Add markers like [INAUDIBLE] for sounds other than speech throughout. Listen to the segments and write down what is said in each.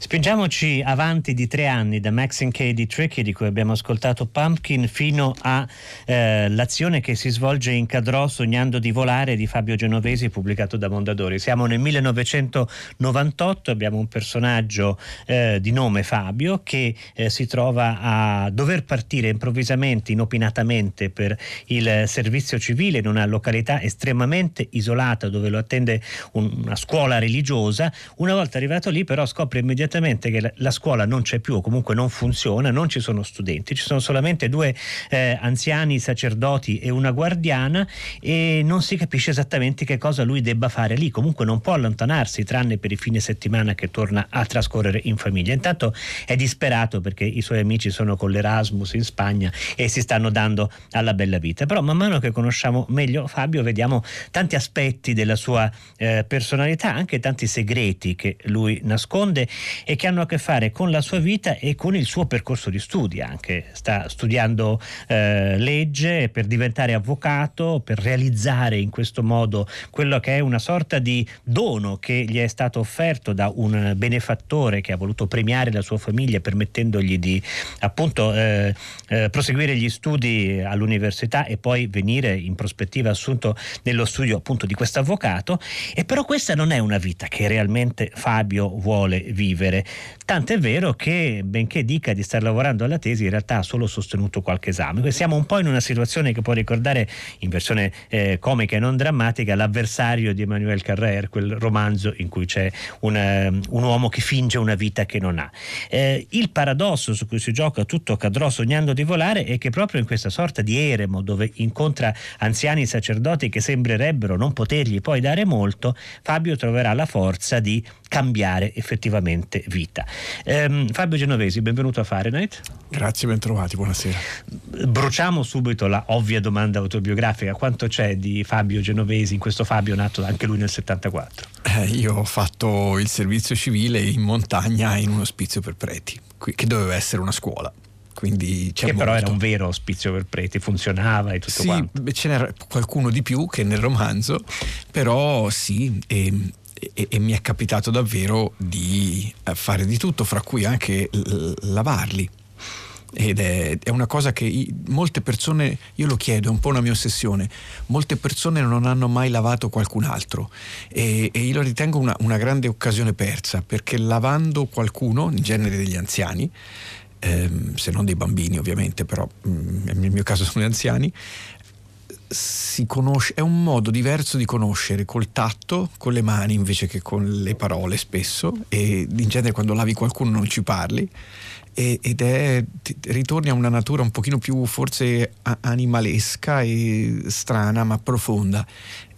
Spingiamoci avanti di tre anni da Maxine K. di Tricky, di cui abbiamo ascoltato Pumpkin, fino all'azione eh, che si svolge in Cadrò sognando di volare di Fabio Genovesi, pubblicato da Mondadori. Siamo nel 1998, abbiamo un personaggio eh, di nome Fabio che eh, si trova a dover partire improvvisamente, inopinatamente per il servizio civile in una località estremamente isolata dove lo attende un, una scuola religiosa. Una volta arrivato lì però scopre immediatamente evidentemente che la, scuola non c'è più o comunque non funziona, non ci sono studenti, ci sono solamente due eh, anziani sacerdoti e una guardiana e non si capisce esattamente che cosa lui debba fare lì, comunque non può allontanarsi tranne per i fine settimana che torna a trascorrere in famiglia. Intanto è disperato perché i suoi amici sono con l'Erasmus in Spagna e si stanno dando alla bella vita, però man mano che conosciamo meglio Fabio vediamo tanti aspetti della sua eh, personalità, anche tanti segreti che lui nasconde e che hanno a che fare con la sua vita e con il suo percorso di studi anche. Sta studiando eh, legge per diventare avvocato, per realizzare in questo modo quello che è una sorta di dono che gli è stato offerto da un benefattore che ha voluto premiare la sua famiglia permettendogli di appunto eh, eh, proseguire gli studi all'università e poi venire in prospettiva assunto nello studio appunto di questo avvocato e però questa non è una vita che realmente Fabio vuole vivere scrivere. Tant'è vero che, benché dica di stare lavorando alla tesi, in realtà ha solo sostenuto qualche esame. Siamo un po' in una situazione che può ricordare, in versione eh, comica e non drammatica, l'avversario di Emmanuel Carrère, quel romanzo in cui c'è una, um, un uomo che finge una vita che non ha. Eh, il paradosso su cui si gioca tutto cadrò sognando di volare è che proprio in questa sorta di eremo dove incontra anziani sacerdoti che sembrerebbero non potergli poi dare molto, Fabio troverà la forza di cambiare effettivamente vita. Ehm, Fabio Genovesi, benvenuto a Fahrenheit. Grazie, bentrovati, buonasera. Bruciamo subito la ovvia domanda autobiografica. Quanto c'è di Fabio Genovesi in questo Fabio nato anche lui nel 74? Eh, io ho fatto il servizio civile in montagna in un ospizio per preti, che doveva essere una scuola. Quindi che molto. però era un vero ospizio per preti, funzionava e tutto sì, quanto. ce n'era qualcuno di più che nel romanzo, però sì, e e, e, mi è capitato davvero di eh, fare di tutto, fra cui anche l- lavarli. Ed è, è, una cosa che molte persone, io lo chiedo, è un po' una mia ossessione, molte persone non hanno mai lavato qualcun altro e, e io lo ritengo una, una, grande occasione persa perché lavando qualcuno, in genere degli anziani, ehm, se non dei bambini ovviamente, però mh, mm, nel mio caso sono gli anziani, conosce, è un modo diverso di conoscere col tatto, con le mani invece che con le parole spesso e in genere quando lavi qualcuno non ci parli ed è, ritorni a una natura un pochino più forse animalesca e strana ma profonda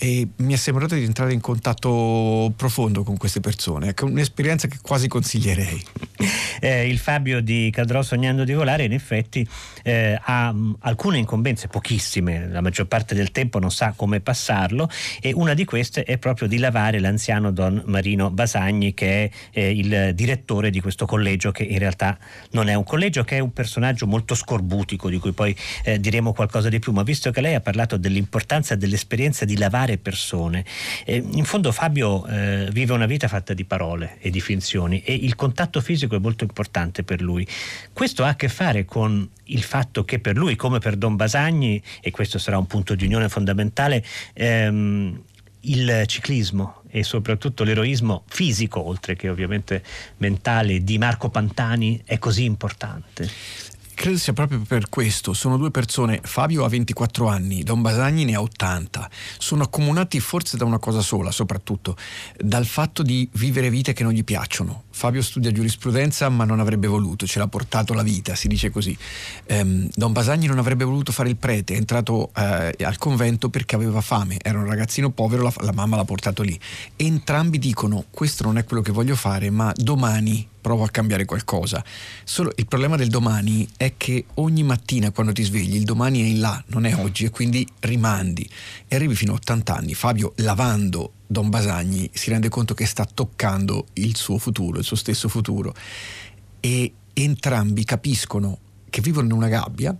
e mi è sembrato di entrare in contatto profondo con queste persone, è un'esperienza che quasi consiglierei. [LAUGHS] Eh, il Fabio di Cadrò Sognando di Volare in effetti eh, ha mh, alcune incombenze, pochissime, la maggior parte del tempo non sa come passarlo e una di queste è proprio di lavare l'anziano Don Marino Basagni che è eh, il direttore di questo collegio che in realtà non è un collegio, che è un personaggio molto scorbutico di cui poi eh, diremo qualcosa di più, ma visto che lei ha parlato dell'importanza dell'esperienza di lavare persone, eh, in fondo Fabio eh, vive una vita fatta di parole e di finzioni e il contatto fisico è molto importante per lui. Questo ha a che fare con il fatto che per lui, come per Don Basagni, e questo sarà un punto di unione fondamentale, ehm, il ciclismo e soprattutto l'eroismo fisico, oltre che ovviamente mentale, di Marco Pantani è così importante? Credo sia proprio per questo. Sono due persone, Fabio ha 24 anni, Don Basagni ne ha 80. Sono accomunati forse da una cosa sola, soprattutto, dal fatto di vivere vite che non gli piacciono. Fabio studia giurisprudenza ma non avrebbe voluto, ce l'ha portato la vita, si dice così. Um, Don Basagni non avrebbe voluto fare il prete, è entrato uh, al convento perché aveva fame, era un ragazzino povero, la, la mamma l'ha portato lì. Entrambi dicono questo non è quello che voglio fare, ma domani provo a cambiare qualcosa. Solo il problema del domani è che ogni mattina quando ti svegli il domani è in là, non è oggi e quindi rimandi e arrivi fino a 80 anni. Fabio lavando Don Basagni si rende conto che sta toccando il suo futuro, il suo stesso futuro. E entrambi capiscono che vivono in una gabbia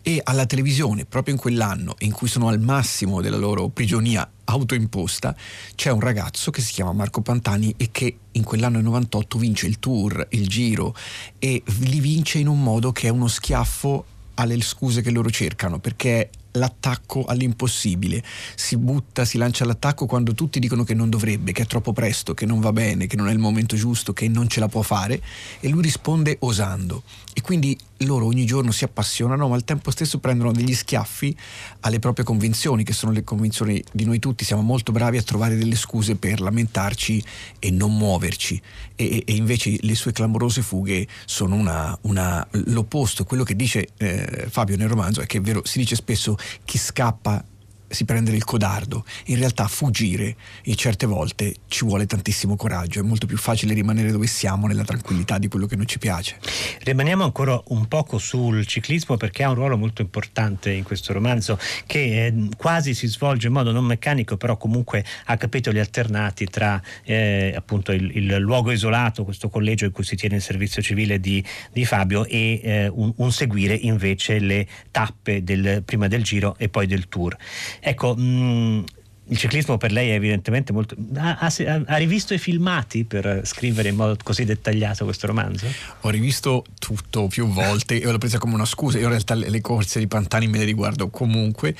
e alla televisione, proprio in quell'anno in cui sono al massimo della loro prigionia autoimposta, c'è un ragazzo che si chiama Marco Pantani e che in quell'anno 98 vince il tour, il giro e li vince in un modo che è uno schiaffo alle scuse che loro cercano, perché l'attacco all'impossibile, si butta, si lancia all'attacco quando tutti dicono che non dovrebbe, che è troppo presto, che non va bene, che non è il momento giusto, che non ce la può fare e lui risponde osando. E quindi loro ogni giorno si appassionano, ma al tempo stesso prendono degli schiaffi alle proprie convinzioni, che sono le convinzioni di noi tutti. Siamo molto bravi a trovare delle scuse per lamentarci e non muoverci. E, e invece le sue clamorose fughe sono una, una, l'opposto. Quello che dice eh, Fabio nel romanzo è che è vero, si dice spesso chi scappa si prende il codardo. In realtà fuggire in certe volte ci vuole tantissimo coraggio, è molto più facile rimanere dove siamo nella tranquillità di quello che non ci piace. Rimaniamo ancora un poco sul ciclismo perché ha un ruolo molto importante in questo romanzo che eh, quasi si svolge in modo non meccanico, però comunque a capitoli alternati tra eh, appunto il, il, luogo isolato, questo collegio in cui si tiene il servizio civile di, di Fabio e eh, un, un seguire invece le tappe del, prima del giro e poi del tour. Ecco, mh, mm, il ciclismo per lei è evidentemente molto... Ha, ha, ha, rivisto i filmati per scrivere in modo così dettagliato questo romanzo? Ho rivisto tutto più volte e l'ho presa come una scusa. Io in realtà le, le corse di Pantani me le riguardo comunque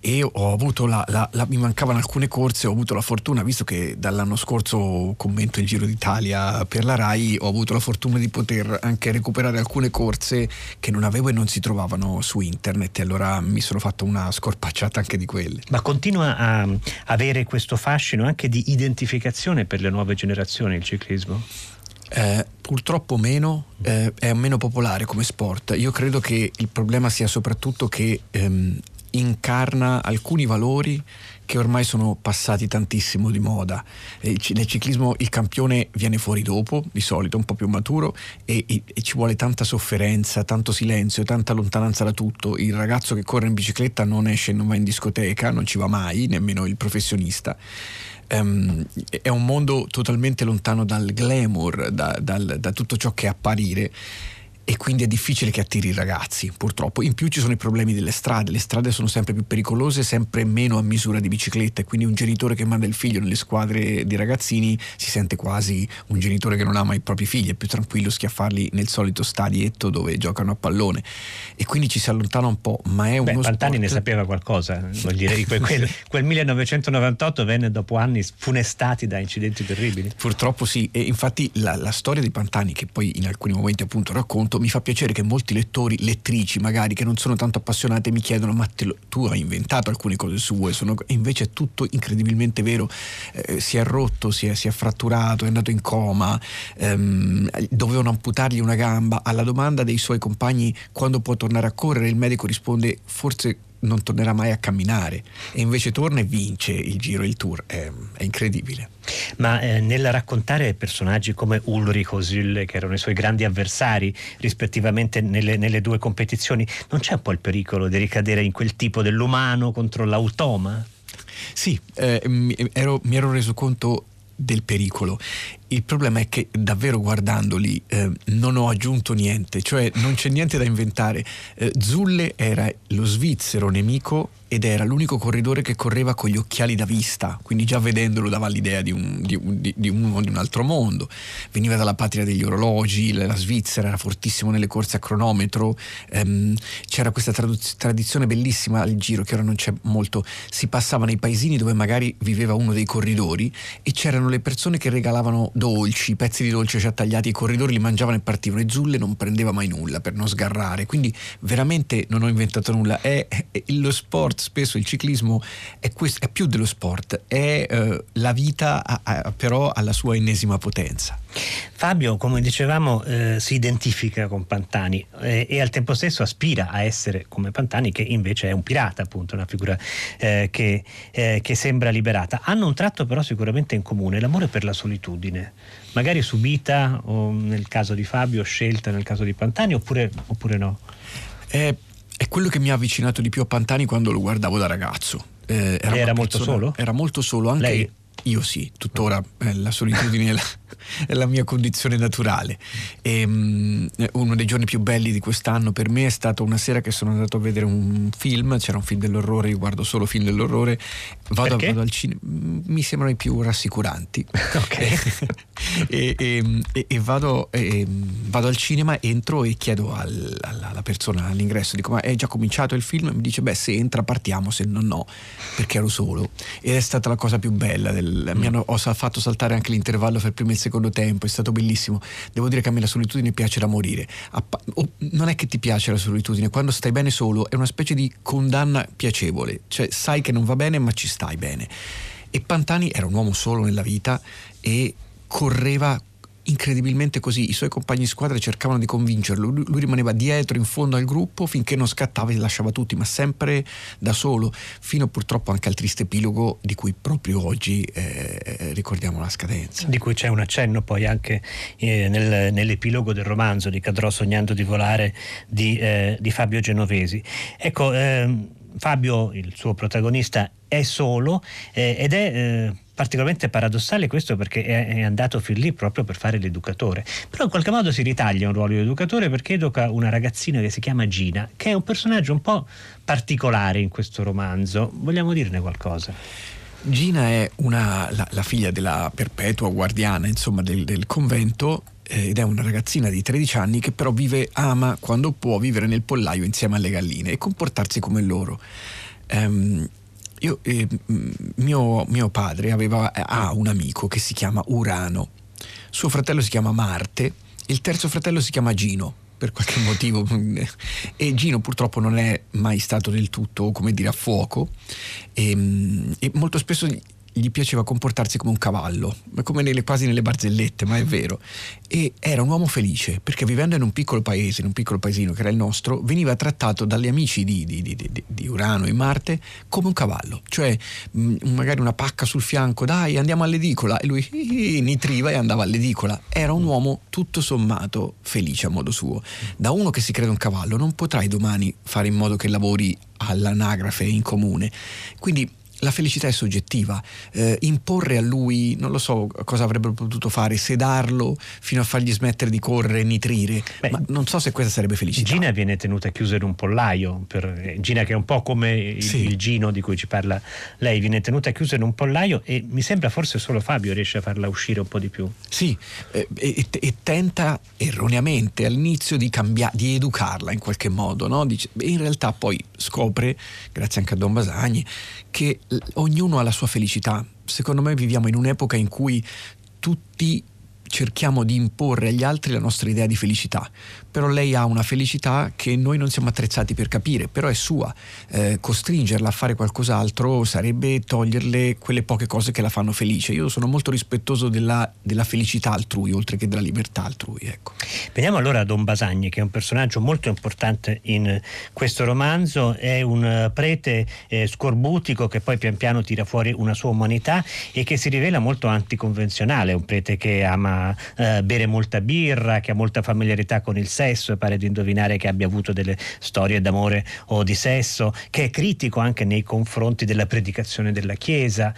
e ho avuto la, la, la, mi mancavano alcune corse, ho avuto la fortuna, visto che dall'anno scorso commento il Giro d'Italia per la RAI, ho avuto la fortuna di poter anche recuperare alcune corse che non avevo e non si trovavano su internet e allora mi sono fatto una scorpacciata anche di quelle. Ma continua a avere questo fascino anche di identificazione per le nuove generazioni il ciclismo? Eh, purtroppo meno, eh, è meno popolare come sport. Io credo che il problema sia soprattutto che ehm, incarna alcuni valori che ormai sono passati tantissimo di moda. nel ciclismo il campione viene fuori dopo, di solito un po' più maturo, e, e, e, ci vuole tanta sofferenza, tanto silenzio, tanta lontananza da tutto. Il ragazzo che corre in bicicletta non esce, non va in discoteca, non ci va mai, nemmeno il professionista. Um, è un mondo totalmente lontano dal glamour, da, dal, da tutto ciò che è apparire e quindi è difficile che attiri i ragazzi, purtroppo. In più ci sono i problemi delle strade, le strade sono sempre più pericolose, sempre meno a misura di bicicletta quindi un genitore che manda il figlio nelle squadre di ragazzini si sente quasi un genitore che non ama i propri figli, è più tranquillo schiaffarli nel solito stadietto dove giocano a pallone. E quindi ci si allontana un po', ma è uno Beh, Pantani sport... ne sapeva qualcosa, vuol dire [LAUGHS] quel, quel, quel 1998 venne dopo anni funestati da incidenti terribili. Purtroppo sì, e infatti la, la storia di Pantani che poi in alcuni momenti appunto racconto appunto mi fa piacere che molti lettori, lettrici magari che non sono tanto appassionate mi chiedono ma lo, tu hai inventato alcune cose sue, sono, invece è tutto incredibilmente vero, eh, si è rotto, si è, si è, fratturato, è andato in coma, ehm, dovevano amputargli una gamba, alla domanda dei suoi compagni quando può tornare a correre? Il medico risponde forse non tornerà mai a camminare e invece torna e vince il giro, il tour, è, è incredibile. Ma eh, nel raccontare personaggi come Ulrich o che erano i suoi grandi avversari rispettivamente nelle, nelle, due competizioni, non c'è un po' il pericolo di ricadere in quel tipo dell'umano contro l'automa? Sì, eh, mi, ero, mi ero reso conto del pericolo. Il problema è che davvero guardandoli eh, non ho aggiunto niente, cioè non c'è niente da inventare. Eh, Zulle era lo svizzero nemico ed era l'unico corridore che correva con gli occhiali da vista, quindi già vedendolo dava l'idea di, un, di, un, di, uno di un altro mondo. Veniva dalla patria degli orologi, la Svizzera era fortissimo nelle corse a cronometro, ehm, c'era questa traduz- tradizione bellissima al giro che ora non c'è molto, si passava nei paesini dove magari viveva uno dei corridori e c'erano le persone che regalavano dolci, pezzi di dolce già tagliati, i corridori li mangiavano e partivano. E Zulle non prendeva mai nulla per non sgarrare, quindi veramente non ho inventato nulla, è, è lo sport spesso il ciclismo è, questo, è più dello sport, è eh, la vita a, a, però alla sua ennesima potenza. Fabio, come dicevamo, eh, si identifica con Pantani eh, e al tempo stesso aspira a essere come Pantani, che invece è un pirata, appunto, una figura eh, che, eh, che, sembra liberata. Hanno un tratto però sicuramente in comune, l'amore per la solitudine, magari subita o nel caso di Fabio, scelta nel caso di Pantani oppure, oppure no? Eh, è quello che mi ha avvicinato di più a Pantani quando lo guardavo da ragazzo. Eh, era, era molto solo? Era molto solo, anche Lei? Io sì, tuttora eh, la solitudine è la, è la, mia condizione naturale. E, um, uno dei giorni più belli di quest'anno per me è stato una sera che sono andato a vedere un film, c'era un film dell'orrore, io guardo solo film dell'orrore, vado, vado al cinema, mi sembrano i più rassicuranti. [LAUGHS] Ok. e, e, e vado, vado, al cinema, entro e chiedo al, alla persona all'ingresso, dico ma è già cominciato il film? Mi dice beh se entra partiamo, se no no, perché ero solo. Ed è stata la cosa più bella del mm. mi hanno, ho fatto saltare anche l'intervallo fra il primo e il secondo tempo, è stato bellissimo. Devo dire che a me la solitudine piace da morire. Appa- oh, non è che ti piace la solitudine, quando stai bene solo è una specie di condanna piacevole, cioè sai che non va bene ma ci stai bene. E Pantani era un uomo solo nella vita e correva incredibilmente così. I suoi compagni di squadra cercavano di convincerlo, lui, lui, rimaneva dietro in fondo al gruppo finché non scattava e lasciava tutti, ma sempre da solo, fino purtroppo anche al triste epilogo di cui proprio oggi eh, ricordiamo la scadenza. Di cui c'è un accenno poi anche eh, nel, nell'epilogo del romanzo di Cadrò sognando di volare di, eh, di Fabio Genovesi. Ecco, ehm, Fabio, il suo protagonista, è solo eh, ed è eh, particolarmente paradossale questo perché è, andato fin lì proprio per fare l'educatore. Però in qualche modo si ritaglia un ruolo di educatore perché educa una ragazzina che si chiama Gina, che è un personaggio un po' particolare in questo romanzo. Vogliamo dirne qualcosa? Gina è una, la, la, figlia della perpetua guardiana insomma, del, del convento eh, ed è una ragazzina di 13 anni che però vive, ama quando può vivere nel pollaio insieme alle galline e comportarsi come loro. Um, io, eh, mio, mio, padre aveva, ha un amico che si chiama Urano, suo fratello si chiama Marte, il terzo fratello si chiama Gino per qualche [LAUGHS] motivo. E Gino purtroppo non è mai stato del tutto come dire a fuoco. E, ehm, e molto spesso gli piaceva comportarsi come un cavallo, come nelle, quasi nelle barzellette, ma è vero. E era un uomo felice perché vivendo in un piccolo paese, in un piccolo paesino che era il nostro, veniva trattato dagli amici di, di, di, di Urano e Marte come un cavallo, cioè mh, magari una pacca sul fianco, dai andiamo all'edicola, e lui nitriva e andava all'edicola. Era un uomo tutto sommato felice a modo suo. Da uno che si crede un cavallo non potrai domani fare in modo che lavori all'anagrafe in comune. Quindi la felicità è soggettiva, eh, imporre a lui, non lo so cosa avrebbero potuto fare, sedarlo fino a fargli smettere di correre e nitrire, Beh, ma non so se questa sarebbe felicità. Gina viene tenuta chiusa in un pollaio, per, eh, Gina che è un po' come il, sì. il, Gino di cui ci parla lei, viene tenuta chiusa in un pollaio e mi sembra forse solo Fabio riesce a farla uscire un po' di più. Sì, eh, e, e, tenta erroneamente all'inizio di, cambiare, di educarla in qualche modo, no? Dice, in realtà poi scopre, grazie anche a Don Basagni, che ognuno ha la sua felicità. Secondo me viviamo in un'epoca in cui tutti cerchiamo di imporre agli altri la nostra idea di felicità, però lei ha una felicità che noi non siamo attrezzati per capire, però è sua. Eh, costringerla a fare qualcos'altro sarebbe toglierle quelle poche cose che la fanno felice. Io sono molto rispettoso della, della felicità altrui, oltre che della libertà altrui. Ecco. Veniamo allora a Don Basagni, che è un personaggio molto importante in questo romanzo, è un prete eh, scorbutico che poi pian piano tira fuori una sua umanità e che si rivela molto anticonvenzionale, un prete che ama eh, bere molta birra, che ha molta familiarità con il sesso e pare di indovinare che abbia avuto delle storie d'amore o di sesso, che è critico anche nei confronti della predicazione della Chiesa.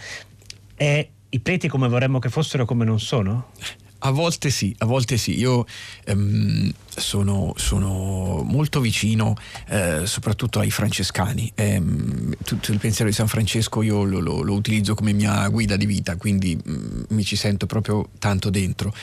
E i preti come vorremmo che fossero come non sono? A volte sì, a volte sì. Io ehm, sono, sono, molto vicino eh, soprattutto ai francescani. Ehm, tutto il pensiero di San Francesco io lo, lo, lo utilizzo come mia guida di vita, quindi mh, mm, mi ci sento proprio tanto dentro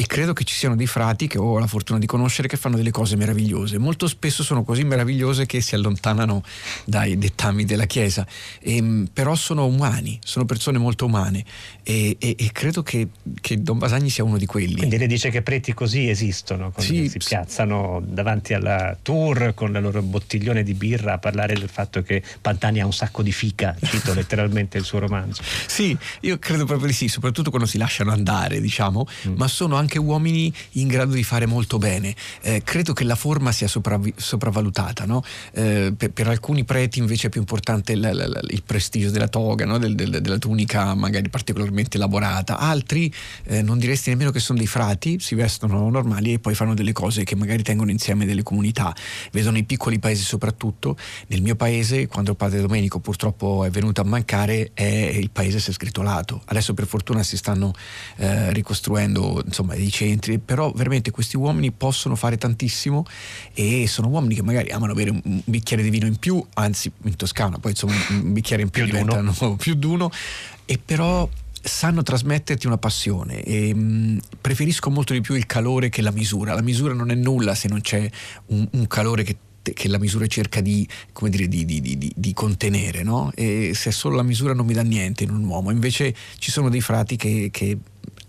e credo che ci siano dei frati che ho la fortuna di conoscere che fanno delle cose meravigliose. Molto spesso sono così meravigliose che si allontanano dai dettami della Chiesa, e, ehm, però sono umani, sono persone molto umane e, e, e credo che, che, Don Basagni sia uno di quelli. Quindi lei dice che preti così esistono, sì, piazzano davanti alla tour con il loro bottiglione di birra a parlare del fatto che Pantani ha un sacco di fica, cito letteralmente il suo romanzo. [LAUGHS] Sì, io credo proprio di sì, soprattutto quando si lasciano andare, diciamo, mm. ma sono anche uomini in grado di fare molto bene. Eh, credo che la forma sia sopravvi- sopravvalutata, no? eh, per, per, alcuni preti invece è più importante il, il, il prestigio della toga, no? del, del, della tunica magari particolarmente elaborata. Altri eh, non diresti nemmeno che sono dei frati, si vestono normali e poi fanno delle cose cose che magari tengono insieme delle comunità. Vedo nei piccoli paesi soprattutto, nel mio paese quando il padre Domenico purtroppo è venuto a mancare è il paese si è sgritolato. Adesso per fortuna si stanno eh, ricostruendo insomma, i centri, però veramente questi uomini possono fare tantissimo e sono uomini che magari amano bere un bicchiere di vino in più, anzi in Toscana poi insomma un bicchiere in più, più diventano d'uno. [LAUGHS] più d'uno, e però sanno trasmetterti una passione e mh, mm, preferisco molto di più il calore che la misura. La misura non è nulla se non c'è un, un calore che che la misura cerca di, dire, di, di, di contenere, no? Se solo la misura non mi dà niente in un uomo, invece ci sono dei frati che, che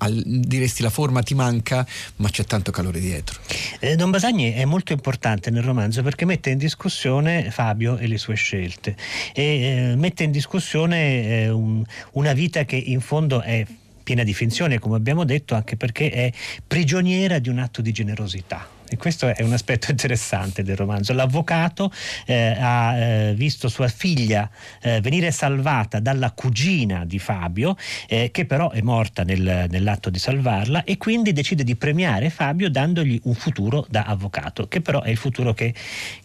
al, diresti la forma ti manca, ma c'è tanto calore dietro. Eh, Don Basagni è molto importante nel romanzo perché mette in discussione Fabio e le sue scelte e eh, mette in discussione eh, un, una vita che in fondo è piena di finzione, come abbiamo detto, anche perché è prigioniera di un atto di generosità e questo è un aspetto [LAUGHS] interessante del romanzo. L'avvocato eh, ha eh, visto sua figlia eh, venire salvata dalla cugina di Fabio, eh, che però è morta nel, nell'atto di salvarla, e quindi decide di premiare Fabio dandogli un futuro da avvocato, che però è il futuro che,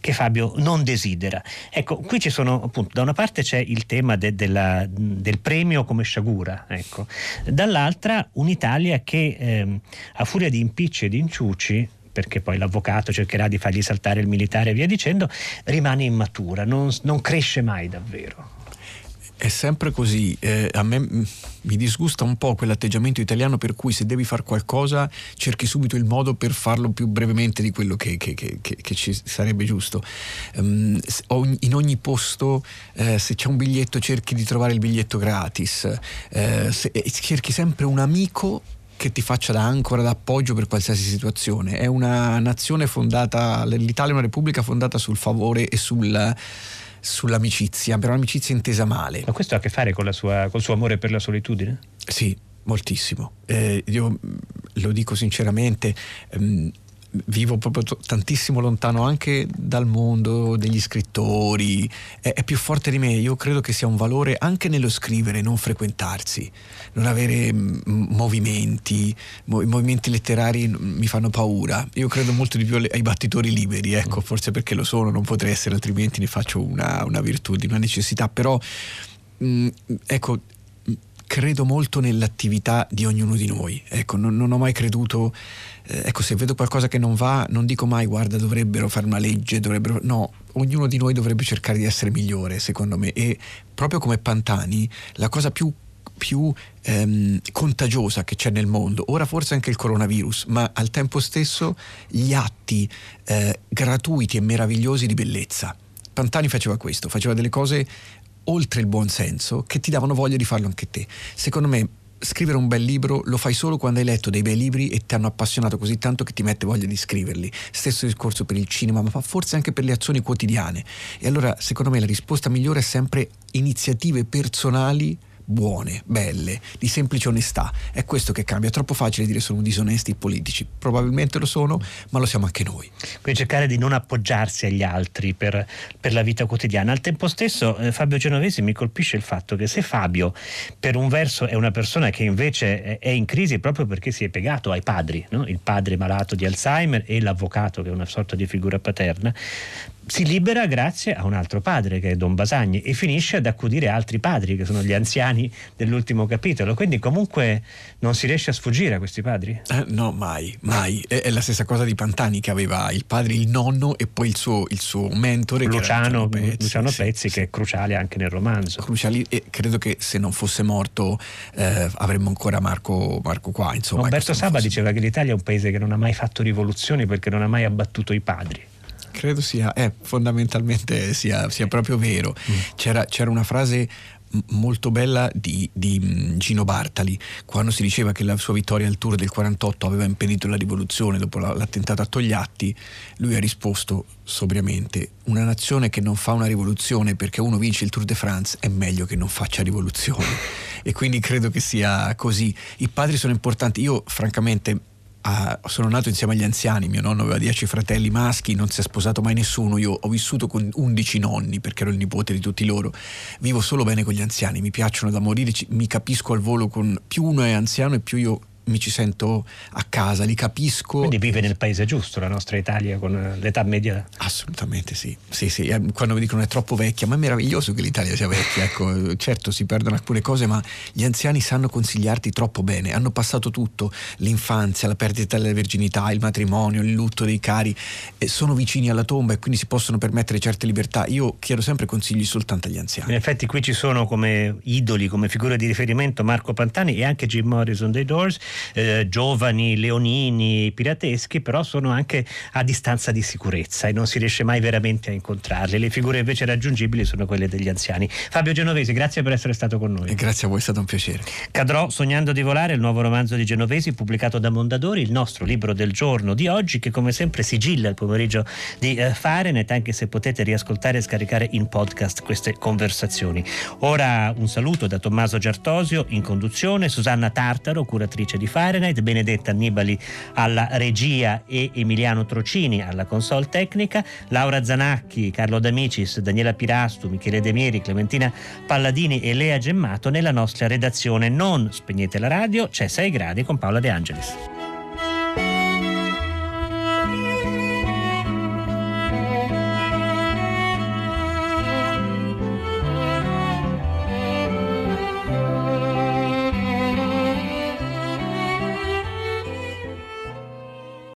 che Fabio non desidera. Ecco, qui ci sono appunto, da una parte c'è il tema de, della, del premio come sciagura, ecco. dall'altra un'Italia che ehm, a furia di impicci e di inciuci perché poi l'avvocato cercherà di fargli saltare il militare e via dicendo, rimane immatura, non, non cresce mai davvero. È sempre così, eh, a me mi disgusta un po' quell'atteggiamento italiano per cui se devi fare qualcosa cerchi subito il modo per farlo più brevemente di quello che, che, che, che ci sarebbe giusto. Um, in ogni posto eh, se c'è un biglietto cerchi di trovare il biglietto gratis, eh, se, cerchi sempre un amico che ti faccia da ancora, da appoggio per qualsiasi situazione. È una nazione fondata, l'Italia è una repubblica fondata sul favore e sul, sull'amicizia, però l'amicizia intesa male. Ma questo ha a che fare con sua, col suo amore per la solitudine? Sì, moltissimo. Eh, io lo dico sinceramente. Ehm, vivo proprio t- tantissimo lontano anche dal mondo degli scrittori, è, è, più forte di me, io credo che sia un valore anche nello scrivere, non frequentarsi, non avere m- movimenti, mo- i movimenti letterari mi fanno paura, io credo molto di più ai battitori liberi, ecco, forse perché lo sono, non potrei essere altrimenti ne faccio una, una virtù, una necessità, però mh, ecco credo molto nell'attività di ognuno di noi. Ecco, non, non ho mai creduto, eh, ecco, se vedo qualcosa che non va, non dico mai guarda, dovrebbero fare una legge, dovrebbero. No, ognuno di noi dovrebbe cercare di essere migliore, secondo me. E proprio come Pantani, la cosa più più ehm, contagiosa che c'è nel mondo, ora forse anche il coronavirus, ma al tempo stesso gli atti eh, gratuiti e meravigliosi di bellezza. Pantani faceva questo, faceva delle cose oltre il buon senso che ti davano voglia di farlo anche te. Secondo me scrivere un bel libro lo fai solo quando hai letto dei bei libri e ti hanno appassionato così tanto che ti mette voglia di scriverli. Stesso discorso per il cinema, ma forse anche per le azioni quotidiane. E allora, secondo me, la risposta migliore è sempre iniziative personali buone, belle, di semplice onestà. È questo che cambia. È troppo facile dire sono disonesti i politici. Probabilmente lo sono, ma lo siamo anche noi. Quindi cercare di non appoggiarsi agli altri per, per la vita quotidiana. Al tempo stesso, eh, Fabio Genovesi mi colpisce il fatto che se Fabio, per un verso, è una persona che invece è in crisi proprio perché si è piegato ai padri, no? il padre malato di Alzheimer e l'avvocato che è una sorta di figura paterna, si libera grazie a un altro padre che è Don Basagni e finisce ad accudire altri padri che sono gli anziani dell'ultimo capitolo. Quindi comunque non si riesce a sfuggire a questi padri? Eh, no, mai, mai. È, è, la stessa cosa di Pantani che aveva il padre, il nonno e poi il suo, il suo mentore. Luciano Pezzi, Luciano Pezzi sì, che è cruciale anche nel romanzo. Cruciali e credo che se non fosse morto eh, avremmo ancora Marco, Marco qua. Insomma, Umberto Saba diceva che l'Italia è un paese che non ha mai fatto rivoluzioni perché non ha mai abbattuto i padri credo sia, eh, fondamentalmente sia, sia proprio vero. Mm. C'era, c'era una frase molto bella di, di, mm, Gino Bartali quando si diceva che la sua vittoria al Tour del 48 aveva impedito la rivoluzione dopo l'attentato a Togliatti lui ha risposto sobriamente una nazione che non fa una rivoluzione perché uno vince il Tour de France è meglio che non faccia rivoluzione [LAUGHS] e quindi credo che sia così i padri sono importanti io francamente Ah, sono nato insieme agli anziani, mio nonno aveva dieci fratelli maschi, non si è sposato mai nessuno, io ho vissuto con undici nonni perché ero il nipote di tutti loro, vivo solo bene con gli anziani, mi piacciono da morire, mi capisco al volo con più uno è anziano e più io mi ci sento a casa, li capisco. Quindi vive nel paese giusto la nostra Italia con l'età media? Assolutamente sì, sì, sì. Eh, quando mi dicono è troppo vecchia, ma è meraviglioso che l'Italia sia vecchia, ecco, [LAUGHS] certo si perdono alcune cose, ma gli anziani sanno consigliarti troppo bene, hanno passato tutto, l'infanzia, la perdita della virginità, il matrimonio, il lutto dei cari, e sono vicini alla tomba e quindi si possono permettere certe libertà. Io chiedo sempre consigli soltanto agli anziani. In effetti qui ci sono come idoli, come figure di riferimento Marco Pantani e anche Jim Morrison dei Doors, eh, giovani, leonini, pirateschi, però sono anche a distanza di sicurezza e non si riesce mai veramente a incontrarli. Le figure invece raggiungibili sono quelle degli anziani. Fabio Genovesi, grazie per essere stato con noi. E grazie a voi, è stato un piacere. Cadrò Sognando di volare, il nuovo romanzo di Genovesi pubblicato da Mondadori, il nostro libro del giorno di oggi che come sempre sigilla il pomeriggio di eh, Fahrenheit, anche se potete riascoltare e scaricare in podcast queste conversazioni. Ora un saluto da Tommaso Giartosio in conduzione, Susanna Tartaro, curatrice di Fahrenheit, Benedetta Annibali alla regia e Emiliano Trocini alla console tecnica, Laura Zanacchi, Carlo D'Amicis, Daniela Pirastu, Michele Demieri, Clementina Palladini e Lea Gemmato nella nostra redazione. Non spegnete la radio, c'è 6 gradi con Paola De Angelis.